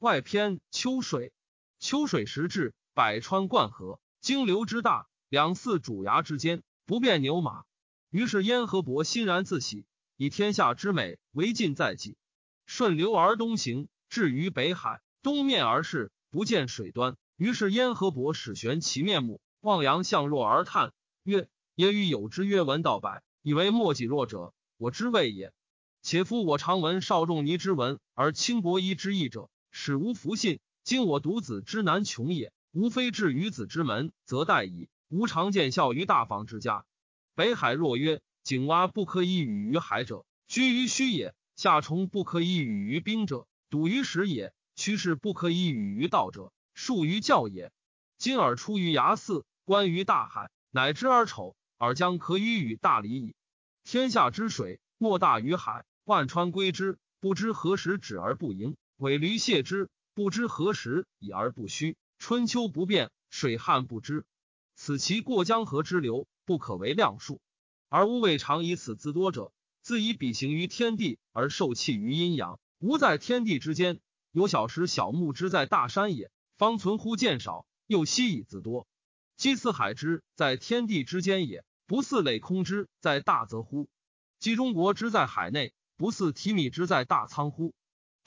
外篇秋水，秋水时至，百川贯河，经流之大，两寺主崖之间，不便牛马。于是燕和伯欣然自喜，以天下之美为尽在己。顺流而东行，至于北海，东面而视，不见水端。于是燕和伯始悬其面目，望洋向若而叹曰：“也与有之曰闻道百，以为莫己若者，我之谓也。且夫我常闻少仲尼之文，而轻伯夷之义者，使无弗信。今我独子之难穷也，无非至于子之门，则殆矣。吾常见效于大房之家。”北海若曰：“井蛙不可以语于海者，居于虚也；夏虫不可以语于冰者，笃于实也；趋势不可以语于道者，术于教也。今尔出于崖寺，观于大海，乃知而丑，尔将可与与大礼矣。天下之水，莫大于海。万川归之，不知何时止而不盈；尾驴泄之，不知何时已而不虚。春秋不变，水旱不知。此其过江河之流。”不可为量数，而吾未尝以此自多者，自以比行于天地而受气于阴阳。吾在天地之间，有小时小木之在大山也，方存乎见少，又悉以自多。积此海之在天地之间也，不似累空之在大泽乎？积中国之在海内，不似提米之在大仓乎？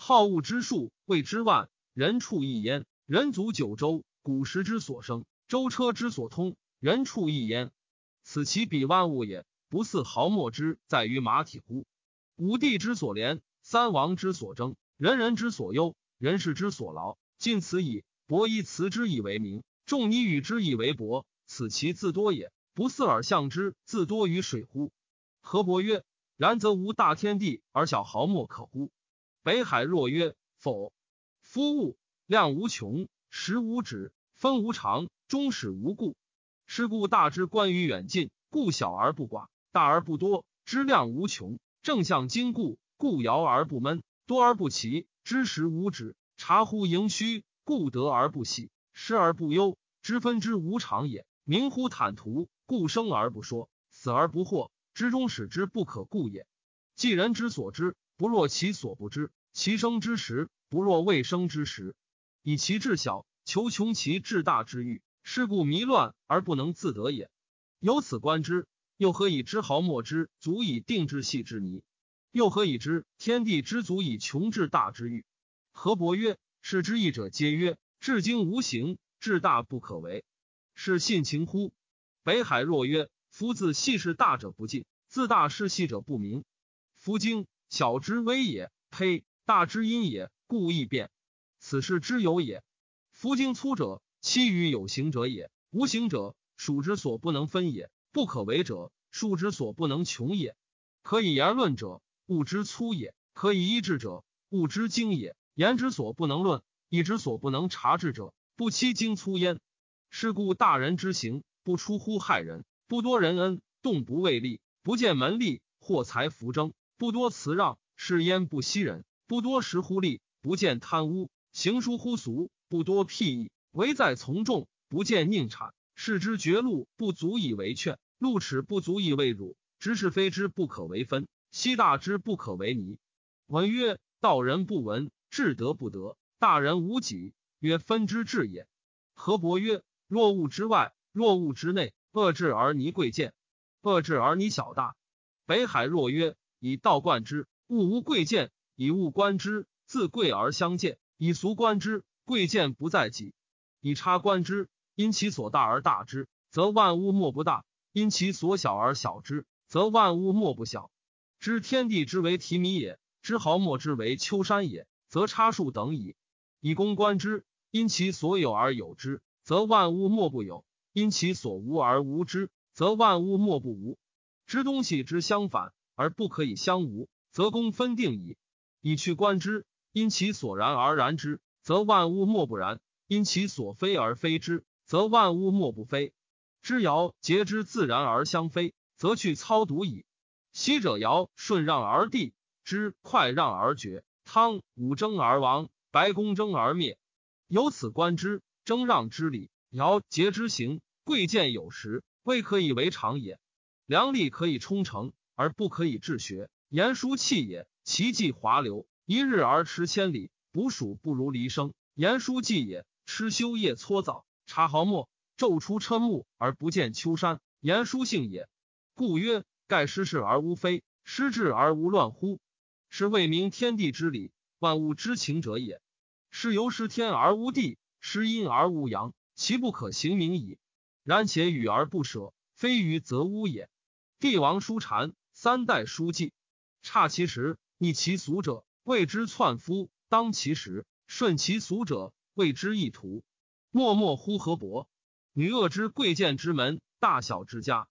好物之数谓之万，人畜一焉。人足九州，古时之所生，舟车之所通，人畜一焉。此其彼万物也，不似毫末之在于马体乎？五帝之所连，三王之所争，人人之所忧，人事之所劳，尽此矣。伯夷辞之以为名，仲尼与之以为伯，此其自多也，不似尔象之自多于水乎？何伯曰：然则无大天地而小毫末可乎？北海若曰：否。夫物量无穷，时无止，分无常，终始无故。是故大之观于远近，故小而不寡；大而不多，知量无穷。正向经故，故摇而不闷；多而不齐，知时无止。察乎盈虚，故得而不喜；失而不忧，知分之无常也。明乎坦途，故生而不说，死而不惑，知终始之不可故也。既人之所知，不若其所不知；其生之时，不若未生之时。以其至小，求穷其至大之欲。是故迷乱而不能自得也。由此观之，又何以知毫末之足以定志细之泥？又何以知天地之足以穷至大之欲？何伯曰：“是之义者，皆曰：至精无形，至大不可为。是信情乎？”北海若曰：“夫自细是大者不尽，自大是细者不明。夫精小之微也，呸！大之阴也，故易变。此事之有也。夫精粗者。”其于有形者也，无形者数之所不能分也；不可为者数之所不能穷也。可以言论者，物之粗也；可以医治者，物之精也。言之所不能论，意之所不能察治者，不期精粗焉。是故大人之行，不出乎害人；不多人恩，动不为利；不见门利，获财福争；不多辞让，是焉不惜人；不多时乎利，不见贪污；行疏乎俗，不多辟议。唯在从众，不见佞谄；视之绝路，不足以为劝；路齿不足以为辱；知是非之不可为分；悉大之不可为泥。文曰：道人不闻，智德不得；大人无己，曰分之至也。何伯曰：若物之外，若物之内，恶至而泥贵贱；恶至而泥小大。北海若曰：以道贯之，物无贵贱；以物观之，自贵而相见；以俗观之，贵贱不在己。以差观之，因其所大而大之，则万物莫不大；因其所小而小之，则万物莫不小。知天地之为提米也，知毫末之为丘山也，则差数等矣。以公观之，因其所有而有之，则万物莫不有；因其所无而无之，则万物莫不无。知东西之相反而不可以相无，则公分定矣。以去观之，因其所然而然之，则万物莫不然。因其所非而非之，则万物莫不非。知爻节之自然而相非，则去操独矣。昔者尧舜让而帝，之快让而绝；汤武争而亡，白公争而灭。由此观之，争让之理，尧节之行，贵贱有时，未可以为常也。良力可以充成，而不可以治学。言书气也，其迹华流，一日而驰千里，捕鼠不如离生。言书记也，吃修夜搓澡，察毫末，昼出瞠目而不见秋山。言书性也，故曰：盖失事而无非，失志而无乱乎？是谓明天地之理，万物之情者也。是由失天而无地，失阴而无阳，其不可行名矣。然且与而不舍，非愚则污也。帝王书禅，三代书记，差其时，逆其俗者，谓之篡夫；当其时，顺其俗者，谓之异徒。默默乎河伯，女恶之贵贱之门，大小之家。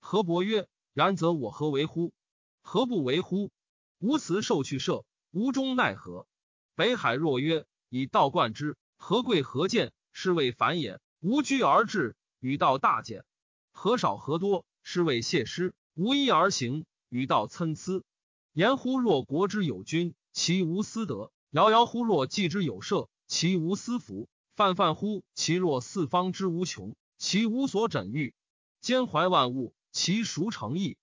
河伯曰：“然则我何为乎？何不为乎？无辞受去舍，无终奈何？”北海若曰：“以道贯之，何贵何贱，是谓反也。无居而至，与道大简。何少何多？”是谓谢师，无一而行，与道参差。言乎若国之有君，其无私德；遥遥乎若计之有社，其无私福；泛泛乎其若四方之无穷，其无所枕喻。兼怀万物，其孰成义？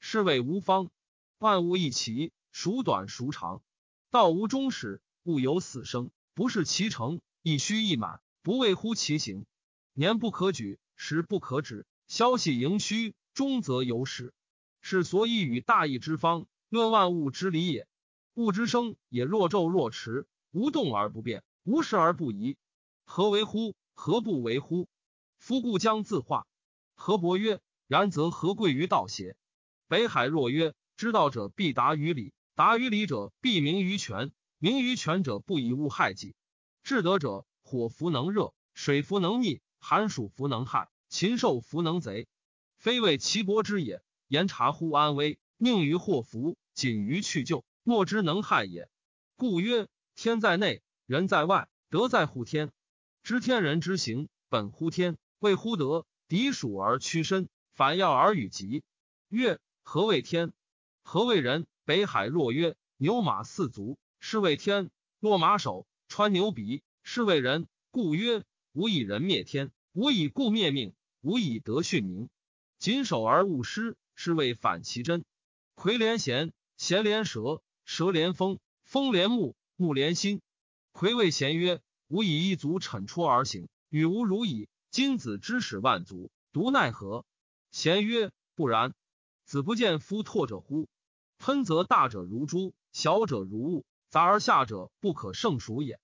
是谓无方。万物一齐，孰短孰长？道无终始，物有死生，不是其成，亦虚亦满，不谓乎其行。年不可举，时不可止，消息盈虚。终则有始，是所以与大义之方论万物之理也。物之生也，若昼若迟，无动而不变，无时而不移。何为乎？何不为乎？夫故将自化。何伯曰：然则何贵于道邪？北海若曰：知道者必达于理，达于理者必明于权，明于权者不以物害己。至德者，火弗能热，水弗能溺，寒暑弗能害，禽兽弗能贼。非为其伯之也，言察乎安危，宁于祸福，谨于去救，莫之能害也。故曰：天在内，人在外，德在乎天。知天人之行，本乎天，谓乎德。敌属而屈身，反要而与吉。曰：何谓天？何谓人？北海若曰：牛马四足，是谓天；落马首，穿牛鼻，是谓人。故曰：吾以人灭天，吾以故灭命，吾以德训民。谨守而勿失，是谓反其真。魁连弦，弦连舌，舌连风，风连目，目连心。魁谓弦曰：“吾以一足惩出而行，与吾如矣。今子之使万足，独奈何？”弦曰：“不然。子不见夫拓者乎？喷则大者如珠，小者如物，杂而下者不可胜数也。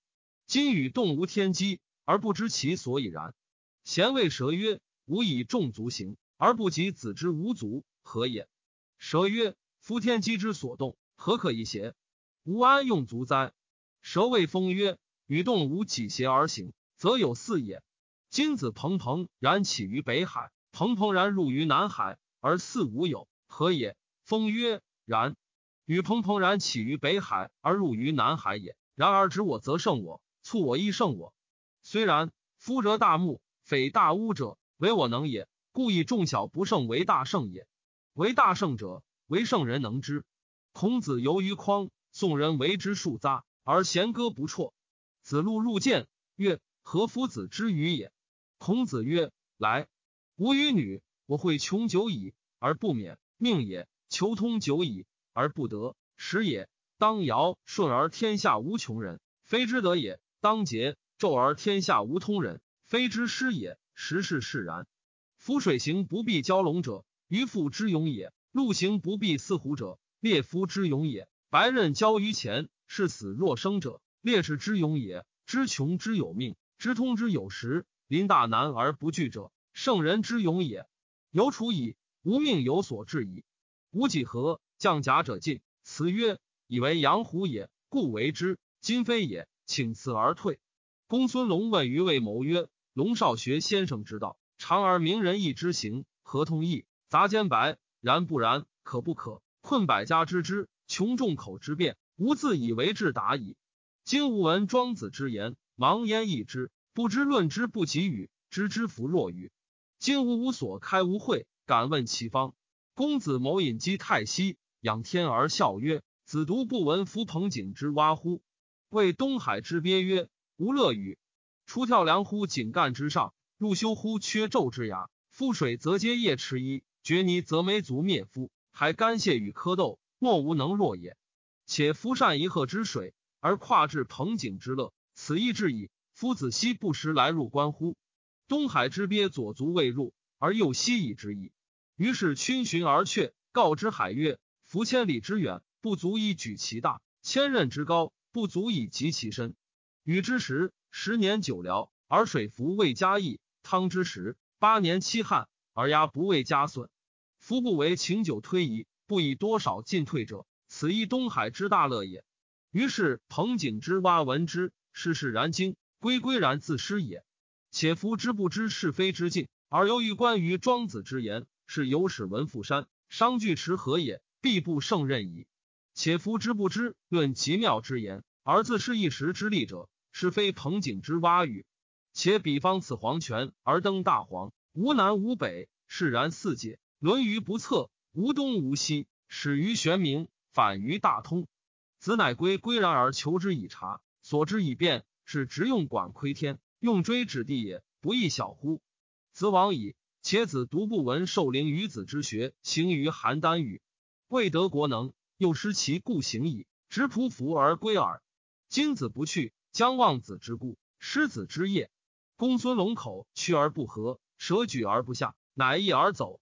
今与动无天机，而不知其所以然。”弦谓蛇曰：“吾以众足行。”而不及子之无足，何也？蛇曰：“夫天机之所动，何可一邪？吾安用足哉？”蛇谓风曰：“与动无几邪而行，则有四也。金子蓬蓬然起于北海，蓬蓬然入于南海，而四无有，何也？”风曰：“然。与蓬蓬然起于北海而入于南海也。然而执我则胜我，促我亦胜我。虽然，夫折大木，匪大屋者，唯我能也。”故以众小不胜为大胜也。为大圣者，为圣人能之。孔子游于匡，宋人为之数匝，而弦歌不辍。子路入见，曰：“何夫子之语也？”孔子曰：“来，吾与女，我会穷久矣而不免，命也；求通久矣而不得，时也。当尧舜而天下无穷人，非之德也；当桀纣而天下无通人，非之失也。时是释然。”夫水行不必蛟龙者，渔父之勇也；陆行不必似虎者，猎夫之勇也。白刃交于前，视死若生者，烈士之勇也。知穷之有命，知通之有时，临大难而不惧者，圣人之勇也。有处矣，无命有所至矣。吾几何？降甲者进。辞曰：“以为阳虎也，故为之。今非也，请辞而退。”公孙龙问于魏谋曰：“龙少学先生之道。”常而明人义之行，合同义，杂兼白，然不然，可不可？困百家之之，穷众口之辩，吾自以为至达矣。今吾闻庄子之言，盲焉易之，不知论之不及语，知之弗若与。今吾无所开无会，敢问其方。公子某引击太息，仰天而笑曰：“子独不闻夫彭景之蛙乎？”谓东海之鳖曰：“吾乐与。出跳梁乎井干之上。”入修乎缺昼之崖，覆水则皆夜池衣，决泥则没足灭夫。还干泻与蝌蚪，莫无能若也。且夫善一壑之水，而跨至彭景之乐，此亦至矣。夫子奚不时来入关乎？东海之鳖左足未入，而右西矣之矣。于是群寻而却，告之海曰：“夫千里之远，不足以举其大；千仞之高，不足以及其深。禹之时，十年九辽，而水服未加益；汤之时，八年七旱，而鸦不未加损。夫不为情酒推移，不以多少进退者，此亦东海之大乐也。”于是彭景之蛙闻之，世事然惊，归归然自失也。且夫之不知是非之境，而由于关于庄子之言，是有使文富山商具持何也，必不胜任矣。且夫之不知论极妙之言，而自是一时之利者，是非彭景之蛙语。且彼方此黄泉而登大黄，无南无北，释然四界，论于不测，无东无西，始于玄冥，反于大通。子乃归归然而求之以察，所之以辩，是直用管窥天，用锥指地也，不亦小乎？子往矣。且子独不闻受灵于子之学，行于邯郸语，未得国能，又失其故行矣，执仆服而归耳。今子不去，将忘子之故，失子之业。公孙龙口去而不和，舍举而不下，乃义而走。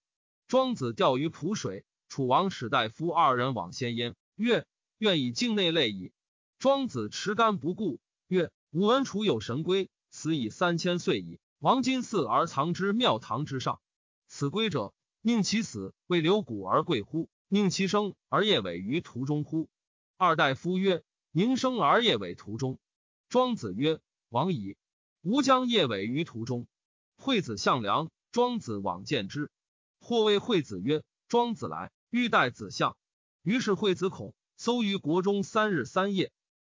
庄子钓于濮水，楚王使大夫二人往先焉，曰。愿以境内类矣。庄子持竿不顾，曰：“吾闻楚有神龟，死以三千岁矣。王金祀而藏之庙堂之上。此龟者，宁其死为留骨而贵乎？宁其生而夜尾于途中乎？”二大夫曰：“宁生而夜尾途中。”庄子曰：“王矣。吾将夜尾于途中。”惠子向良，庄子往见之，或谓惠子曰：“庄子来，欲待子相。”于是惠子恐。搜于国中三日三夜，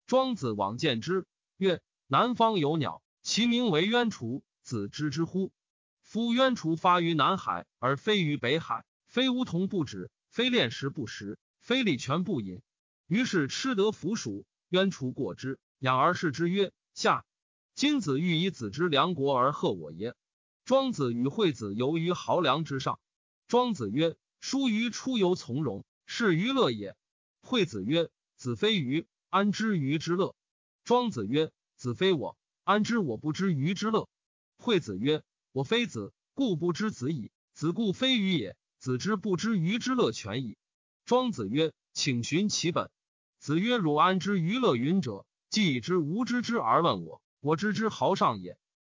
庄子往见之，曰：“南方有鸟，其名为鸢雏，子知之乎？夫鸢雏发于南海，而飞于北海，非梧桐不止，非炼石不食，非礼泉不饮。于是吃得腐鼠，鸢雏过之，养而视之曰：下。今子欲以子之良国而贺我耶？”庄子与惠子游于濠梁之上。庄子曰：“疏于出游从容，是娱乐也。”惠子曰：“子非鱼，安知鱼之乐？”庄子曰：“子非我，安知我不知鱼之乐？”惠子曰：“我非子，故不知子矣。子故非鱼也。子之不知鱼之乐全矣。”庄子曰：“请寻其本。”子曰：“汝安知鱼乐云者？既已知吾知之而问我，我知之豪上也。